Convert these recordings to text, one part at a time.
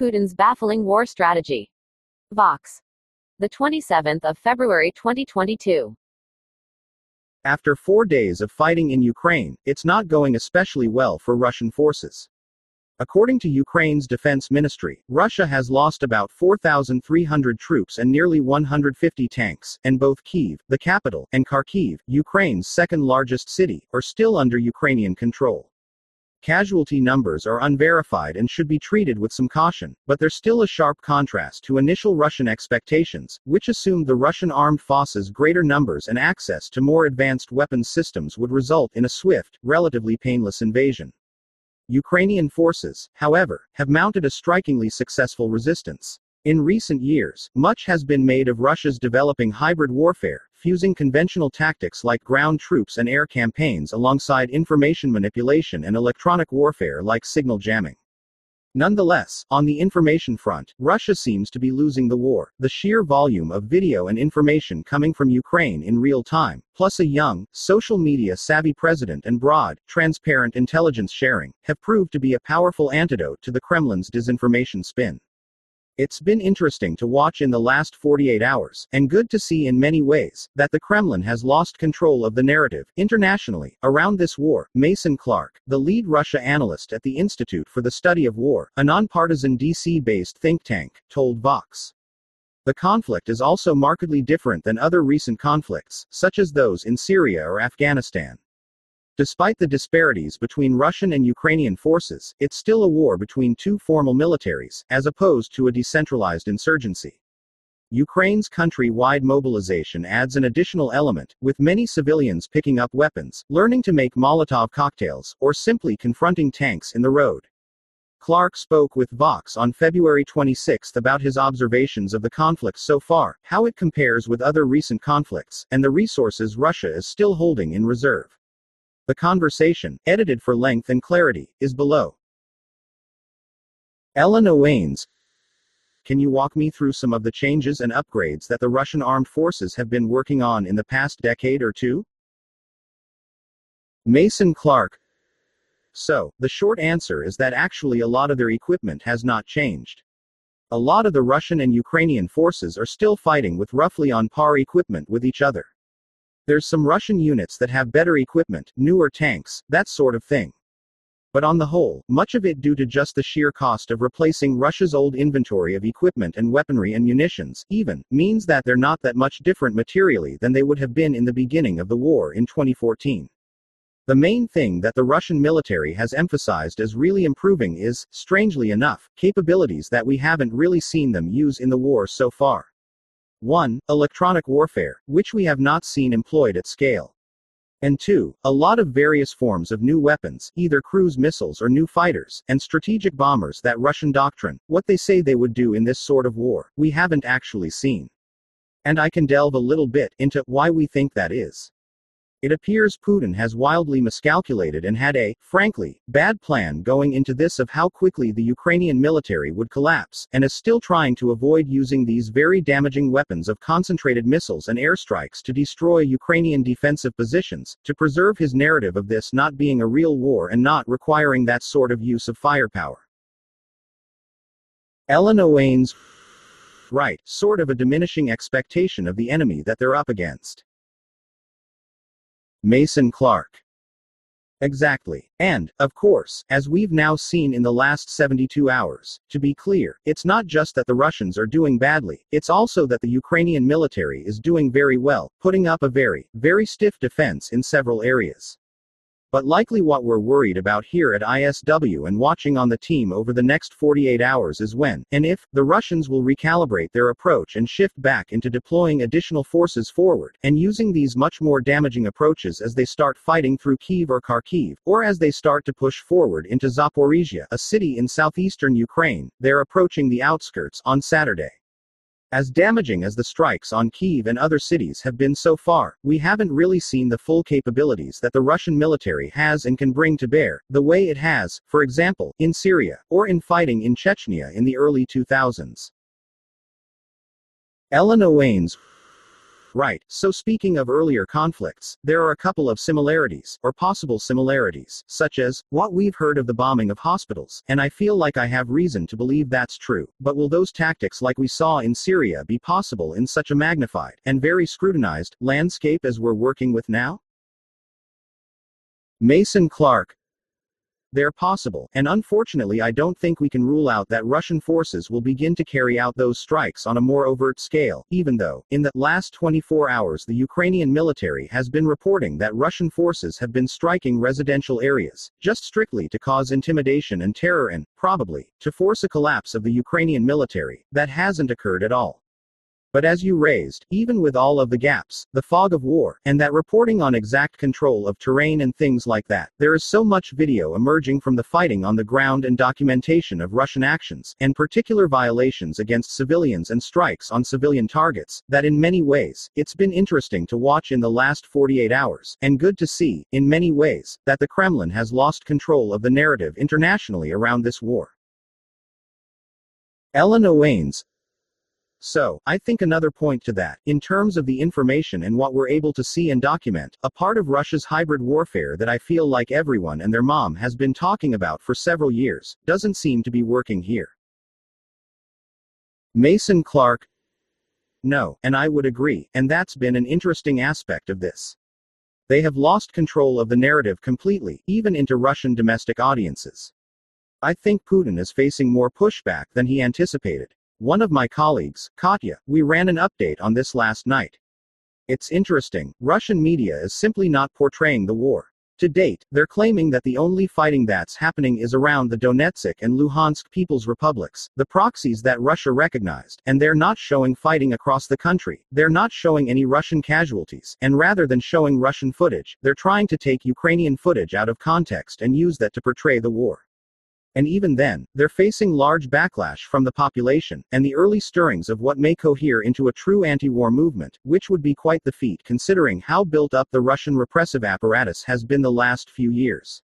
Putin's baffling war strategy. Vox. The 27th of February 2022. After four days of fighting in Ukraine, it's not going especially well for Russian forces. According to Ukraine's defense ministry, Russia has lost about 4,300 troops and nearly 150 tanks, and both Kiev, the capital, and Kharkiv, Ukraine's second largest city, are still under Ukrainian control. Casualty numbers are unverified and should be treated with some caution, but there's still a sharp contrast to initial Russian expectations, which assumed the Russian armed forces' greater numbers and access to more advanced weapons systems would result in a swift, relatively painless invasion. Ukrainian forces, however, have mounted a strikingly successful resistance. In recent years, much has been made of Russia's developing hybrid warfare, fusing conventional tactics like ground troops and air campaigns alongside information manipulation and electronic warfare like signal jamming. Nonetheless, on the information front, Russia seems to be losing the war. The sheer volume of video and information coming from Ukraine in real time, plus a young, social media savvy president and broad, transparent intelligence sharing, have proved to be a powerful antidote to the Kremlin's disinformation spin. It's been interesting to watch in the last 48 hours, and good to see in many ways, that the Kremlin has lost control of the narrative, internationally, around this war. Mason Clark, the lead Russia analyst at the Institute for the Study of War, a nonpartisan DC based think tank, told Vox. The conflict is also markedly different than other recent conflicts, such as those in Syria or Afghanistan. Despite the disparities between Russian and Ukrainian forces, it's still a war between two formal militaries, as opposed to a decentralized insurgency. Ukraine's country wide mobilization adds an additional element, with many civilians picking up weapons, learning to make Molotov cocktails, or simply confronting tanks in the road. Clark spoke with Vox on February 26 about his observations of the conflict so far, how it compares with other recent conflicts, and the resources Russia is still holding in reserve. The conversation, edited for length and clarity, is below. Ellen Ioanes, can you walk me through some of the changes and upgrades that the Russian armed forces have been working on in the past decade or two? Mason Clark. So, the short answer is that actually a lot of their equipment has not changed. A lot of the Russian and Ukrainian forces are still fighting with roughly on par equipment with each other. There's some Russian units that have better equipment, newer tanks, that sort of thing. But on the whole, much of it due to just the sheer cost of replacing Russia's old inventory of equipment and weaponry and munitions, even, means that they're not that much different materially than they would have been in the beginning of the war in 2014. The main thing that the Russian military has emphasized as really improving is, strangely enough, capabilities that we haven't really seen them use in the war so far. 1. Electronic warfare, which we have not seen employed at scale. And 2. A lot of various forms of new weapons, either cruise missiles or new fighters, and strategic bombers that Russian doctrine, what they say they would do in this sort of war, we haven't actually seen. And I can delve a little bit into why we think that is. It appears Putin has wildly miscalculated and had a, frankly, bad plan going into this of how quickly the Ukrainian military would collapse, and is still trying to avoid using these very damaging weapons of concentrated missiles and airstrikes to destroy Ukrainian defensive positions, to preserve his narrative of this not being a real war and not requiring that sort of use of firepower. Ellen Ioanes. Right, sort of a diminishing expectation of the enemy that they're up against. Mason Clark. Exactly. And, of course, as we've now seen in the last 72 hours, to be clear, it's not just that the Russians are doing badly, it's also that the Ukrainian military is doing very well, putting up a very, very stiff defense in several areas. But likely what we're worried about here at ISW and watching on the team over the next 48 hours is when, and if, the Russians will recalibrate their approach and shift back into deploying additional forces forward, and using these much more damaging approaches as they start fighting through Kiev or Kharkiv, or as they start to push forward into Zaporizhia, a city in southeastern Ukraine, they're approaching the outskirts on Saturday. As damaging as the strikes on Kiev and other cities have been so far, we haven't really seen the full capabilities that the Russian military has and can bring to bear, the way it has, for example, in Syria, or in fighting in Chechnya in the early 2000s. Ellen Ioanes Right, so speaking of earlier conflicts, there are a couple of similarities, or possible similarities, such as, what we've heard of the bombing of hospitals, and I feel like I have reason to believe that's true, but will those tactics like we saw in Syria be possible in such a magnified, and very scrutinized, landscape as we're working with now? Mason Clark, they're possible, and unfortunately, I don't think we can rule out that Russian forces will begin to carry out those strikes on a more overt scale, even though, in the last 24 hours, the Ukrainian military has been reporting that Russian forces have been striking residential areas, just strictly to cause intimidation and terror and, probably, to force a collapse of the Ukrainian military. That hasn't occurred at all. But as you raised, even with all of the gaps, the fog of war, and that reporting on exact control of terrain and things like that, there is so much video emerging from the fighting on the ground and documentation of Russian actions, and particular violations against civilians and strikes on civilian targets, that in many ways, it's been interesting to watch in the last 48 hours, and good to see, in many ways, that the Kremlin has lost control of the narrative internationally around this war. Ellen Ioanes, so, I think another point to that, in terms of the information and what we're able to see and document, a part of Russia's hybrid warfare that I feel like everyone and their mom has been talking about for several years, doesn't seem to be working here. Mason Clark. No, and I would agree, and that's been an interesting aspect of this. They have lost control of the narrative completely, even into Russian domestic audiences. I think Putin is facing more pushback than he anticipated. One of my colleagues, Katya, we ran an update on this last night. It's interesting, Russian media is simply not portraying the war. To date, they're claiming that the only fighting that's happening is around the Donetsk and Luhansk People's Republics, the proxies that Russia recognized, and they're not showing fighting across the country. They're not showing any Russian casualties, and rather than showing Russian footage, they're trying to take Ukrainian footage out of context and use that to portray the war. And even then, they're facing large backlash from the population, and the early stirrings of what may cohere into a true anti war movement, which would be quite the feat considering how built up the Russian repressive apparatus has been the last few years.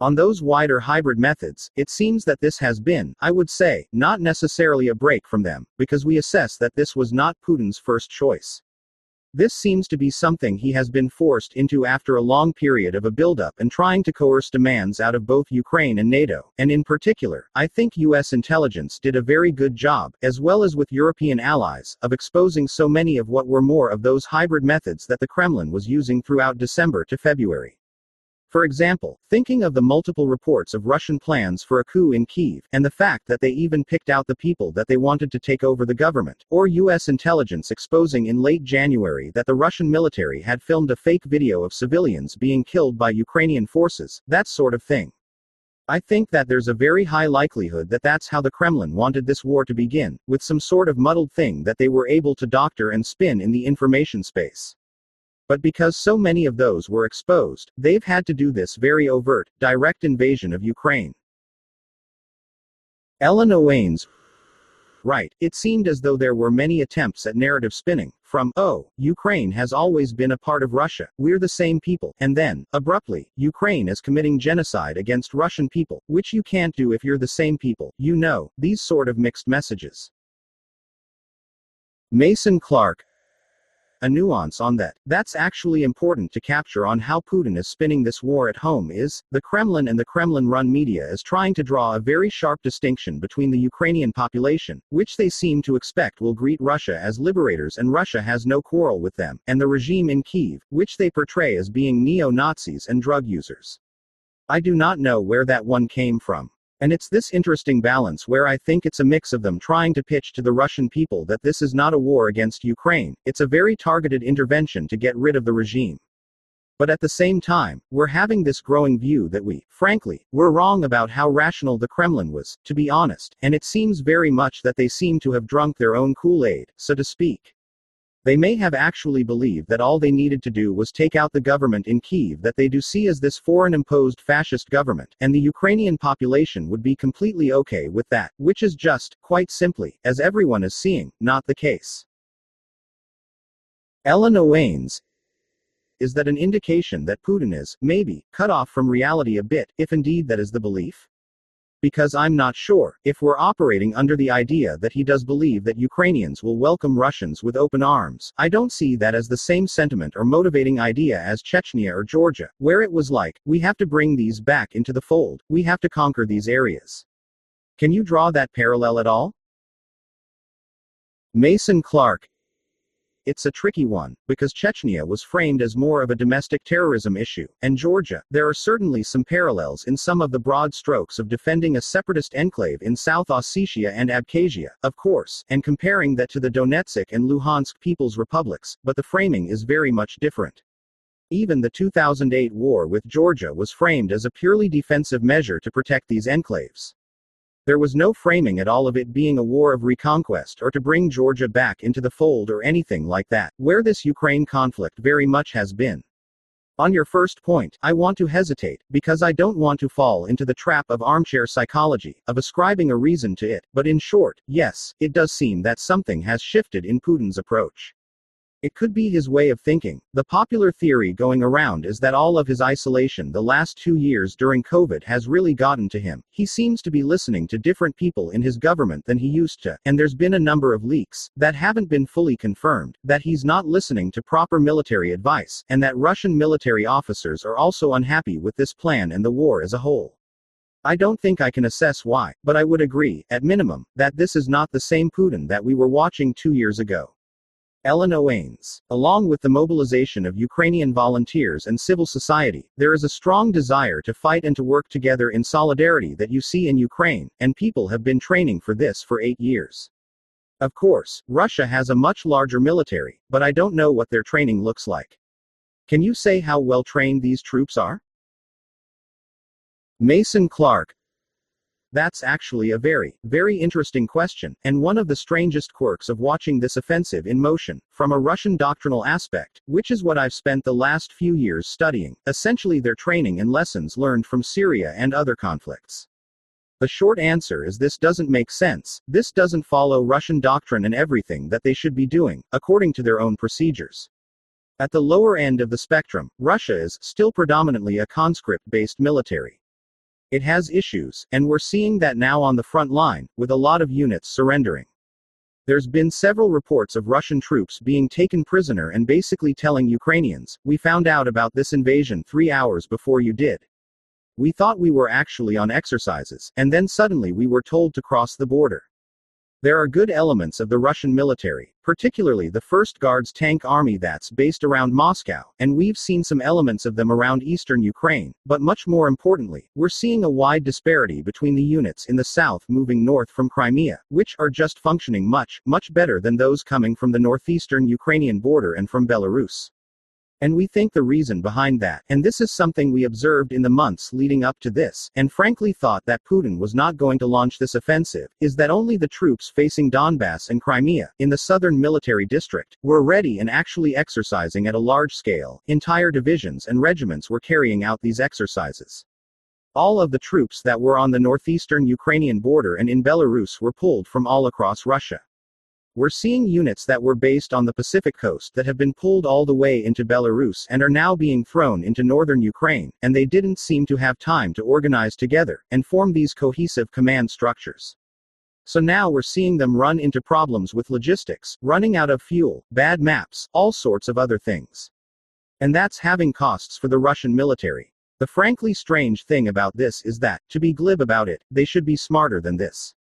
On those wider hybrid methods, it seems that this has been, I would say, not necessarily a break from them, because we assess that this was not Putin's first choice. This seems to be something he has been forced into after a long period of a buildup and trying to coerce demands out of both Ukraine and NATO, and in particular, I think US intelligence did a very good job, as well as with European allies, of exposing so many of what were more of those hybrid methods that the Kremlin was using throughout December to February. For example, thinking of the multiple reports of Russian plans for a coup in Kiev, and the fact that they even picked out the people that they wanted to take over the government, or US intelligence exposing in late January that the Russian military had filmed a fake video of civilians being killed by Ukrainian forces, that sort of thing. I think that there's a very high likelihood that that's how the Kremlin wanted this war to begin, with some sort of muddled thing that they were able to doctor and spin in the information space. But because so many of those were exposed, they've had to do this very overt, direct invasion of Ukraine. Ellen Ioanes. Right, it seemed as though there were many attempts at narrative spinning, from, oh, Ukraine has always been a part of Russia, we're the same people, and then, abruptly, Ukraine is committing genocide against Russian people, which you can't do if you're the same people, you know, these sort of mixed messages. Mason Clark, a nuance on that, that's actually important to capture on how Putin is spinning this war at home is, the Kremlin and the Kremlin run media is trying to draw a very sharp distinction between the Ukrainian population, which they seem to expect will greet Russia as liberators and Russia has no quarrel with them, and the regime in Kiev, which they portray as being neo Nazis and drug users. I do not know where that one came from. And it's this interesting balance where I think it's a mix of them trying to pitch to the Russian people that this is not a war against Ukraine, it's a very targeted intervention to get rid of the regime. But at the same time, we're having this growing view that we, frankly, were wrong about how rational the Kremlin was, to be honest, and it seems very much that they seem to have drunk their own Kool Aid, so to speak. They may have actually believed that all they needed to do was take out the government in Kiev that they do see as this foreign imposed fascist government, and the Ukrainian population would be completely okay with that, which is just, quite simply, as everyone is seeing, not the case. Ellen Ioanes, is that an indication that Putin is, maybe, cut off from reality a bit, if indeed that is the belief? Because I'm not sure if we're operating under the idea that he does believe that Ukrainians will welcome Russians with open arms. I don't see that as the same sentiment or motivating idea as Chechnya or Georgia, where it was like, we have to bring these back into the fold, we have to conquer these areas. Can you draw that parallel at all? Mason Clark, it's a tricky one, because Chechnya was framed as more of a domestic terrorism issue, and Georgia, there are certainly some parallels in some of the broad strokes of defending a separatist enclave in South Ossetia and Abkhazia, of course, and comparing that to the Donetsk and Luhansk People's Republics, but the framing is very much different. Even the 2008 war with Georgia was framed as a purely defensive measure to protect these enclaves. There was no framing at all of it being a war of reconquest or to bring Georgia back into the fold or anything like that, where this Ukraine conflict very much has been. On your first point, I want to hesitate, because I don't want to fall into the trap of armchair psychology, of ascribing a reason to it, but in short, yes, it does seem that something has shifted in Putin's approach. It could be his way of thinking. The popular theory going around is that all of his isolation the last two years during COVID has really gotten to him. He seems to be listening to different people in his government than he used to, and there's been a number of leaks that haven't been fully confirmed that he's not listening to proper military advice, and that Russian military officers are also unhappy with this plan and the war as a whole. I don't think I can assess why, but I would agree, at minimum, that this is not the same Putin that we were watching two years ago. Ellen Ioanes. Along with the mobilization of Ukrainian volunteers and civil society, there is a strong desire to fight and to work together in solidarity that you see in Ukraine, and people have been training for this for eight years. Of course, Russia has a much larger military, but I don't know what their training looks like. Can you say how well trained these troops are? Mason Clark, that's actually a very, very interesting question, and one of the strangest quirks of watching this offensive in motion, from a Russian doctrinal aspect, which is what I've spent the last few years studying, essentially their training and lessons learned from Syria and other conflicts. The short answer is this doesn't make sense, this doesn't follow Russian doctrine and everything that they should be doing, according to their own procedures. At the lower end of the spectrum, Russia is still predominantly a conscript based military. It has issues, and we're seeing that now on the front line, with a lot of units surrendering. There's been several reports of Russian troops being taken prisoner and basically telling Ukrainians, we found out about this invasion three hours before you did. We thought we were actually on exercises, and then suddenly we were told to cross the border. There are good elements of the Russian military, particularly the 1st Guards Tank Army that's based around Moscow, and we've seen some elements of them around eastern Ukraine, but much more importantly, we're seeing a wide disparity between the units in the south moving north from Crimea, which are just functioning much, much better than those coming from the northeastern Ukrainian border and from Belarus. And we think the reason behind that, and this is something we observed in the months leading up to this, and frankly thought that Putin was not going to launch this offensive, is that only the troops facing Donbass and Crimea, in the southern military district, were ready and actually exercising at a large scale. Entire divisions and regiments were carrying out these exercises. All of the troops that were on the northeastern Ukrainian border and in Belarus were pulled from all across Russia. We're seeing units that were based on the Pacific coast that have been pulled all the way into Belarus and are now being thrown into northern Ukraine, and they didn't seem to have time to organize together and form these cohesive command structures. So now we're seeing them run into problems with logistics, running out of fuel, bad maps, all sorts of other things. And that's having costs for the Russian military. The frankly strange thing about this is that, to be glib about it, they should be smarter than this.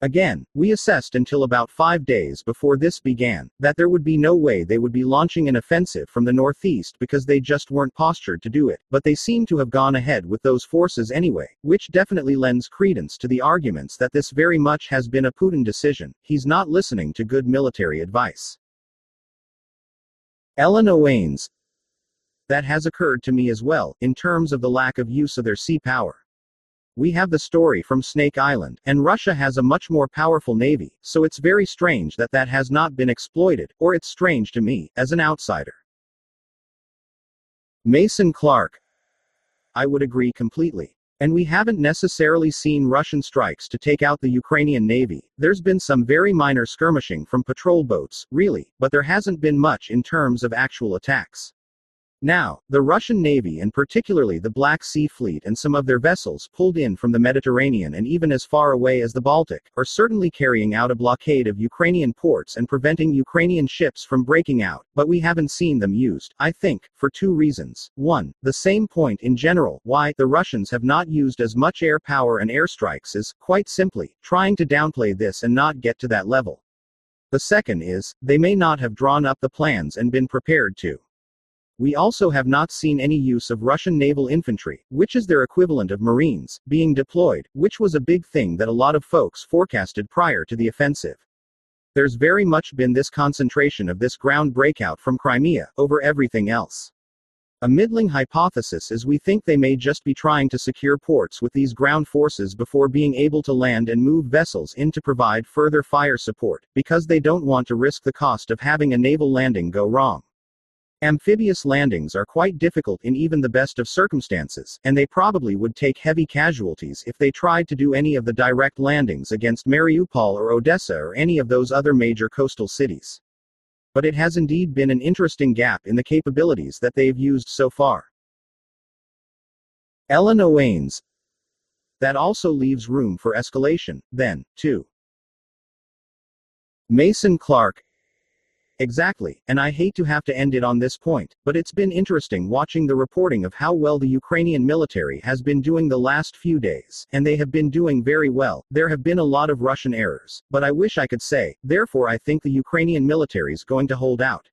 Again, we assessed until about five days before this began that there would be no way they would be launching an offensive from the northeast because they just weren't postured to do it, but they seem to have gone ahead with those forces anyway, which definitely lends credence to the arguments that this very much has been a Putin decision, he's not listening to good military advice. Ellen Ioanes. That has occurred to me as well, in terms of the lack of use of their sea power. We have the story from Snake Island, and Russia has a much more powerful navy, so it's very strange that that has not been exploited, or it's strange to me, as an outsider. Mason Clark. I would agree completely. And we haven't necessarily seen Russian strikes to take out the Ukrainian navy. There's been some very minor skirmishing from patrol boats, really, but there hasn't been much in terms of actual attacks. Now, the Russian Navy and particularly the Black Sea Fleet and some of their vessels pulled in from the Mediterranean and even as far away as the Baltic are certainly carrying out a blockade of Ukrainian ports and preventing Ukrainian ships from breaking out, but we haven't seen them used, I think, for two reasons. One, the same point in general, why the Russians have not used as much air power and airstrikes is, quite simply, trying to downplay this and not get to that level. The second is, they may not have drawn up the plans and been prepared to. We also have not seen any use of Russian naval infantry, which is their equivalent of Marines, being deployed, which was a big thing that a lot of folks forecasted prior to the offensive. There's very much been this concentration of this ground breakout from Crimea over everything else. A middling hypothesis is we think they may just be trying to secure ports with these ground forces before being able to land and move vessels in to provide further fire support, because they don't want to risk the cost of having a naval landing go wrong. Amphibious landings are quite difficult in even the best of circumstances, and they probably would take heavy casualties if they tried to do any of the direct landings against Mariupol or Odessa or any of those other major coastal cities. But it has indeed been an interesting gap in the capabilities that they've used so far. Ellen Ioanes. That also leaves room for escalation, then, too. Mason Clark, Exactly, and I hate to have to end it on this point, but it's been interesting watching the reporting of how well the Ukrainian military has been doing the last few days, and they have been doing very well. There have been a lot of Russian errors, but I wish I could say, therefore, I think the Ukrainian military is going to hold out.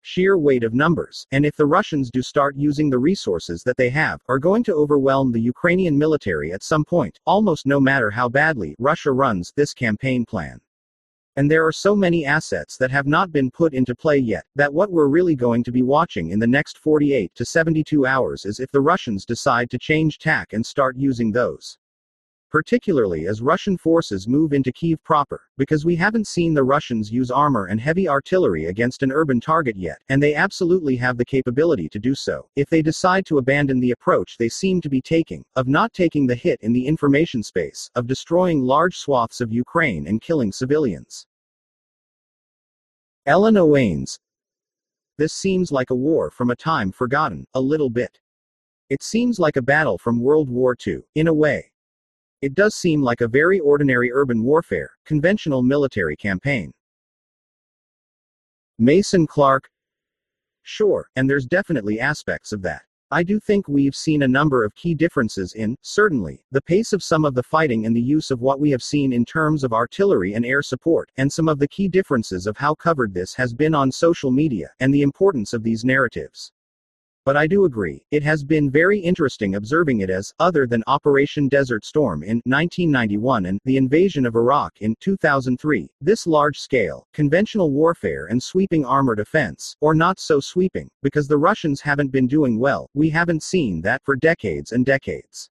Sheer weight of numbers, and if the Russians do start using the resources that they have, are going to overwhelm the Ukrainian military at some point, almost no matter how badly Russia runs this campaign plan. And there are so many assets that have not been put into play yet, that what we're really going to be watching in the next 48 to 72 hours is if the Russians decide to change tack and start using those particularly as Russian forces move into Kiev proper, because we haven't seen the Russians use armor and heavy artillery against an urban target yet, and they absolutely have the capability to do so, if they decide to abandon the approach they seem to be taking, of not taking the hit in the information space, of destroying large swaths of Ukraine and killing civilians. Ellen Ioanes. This seems like a war from a time forgotten, a little bit. It seems like a battle from World War II, in a way. It does seem like a very ordinary urban warfare, conventional military campaign. Mason Clark. Sure, and there's definitely aspects of that. I do think we've seen a number of key differences in, certainly, the pace of some of the fighting and the use of what we have seen in terms of artillery and air support, and some of the key differences of how covered this has been on social media, and the importance of these narratives. But I do agree, it has been very interesting observing it as, other than Operation Desert Storm in 1991 and the invasion of Iraq in 2003, this large scale, conventional warfare and sweeping armored offense, or not so sweeping, because the Russians haven't been doing well, we haven't seen that for decades and decades.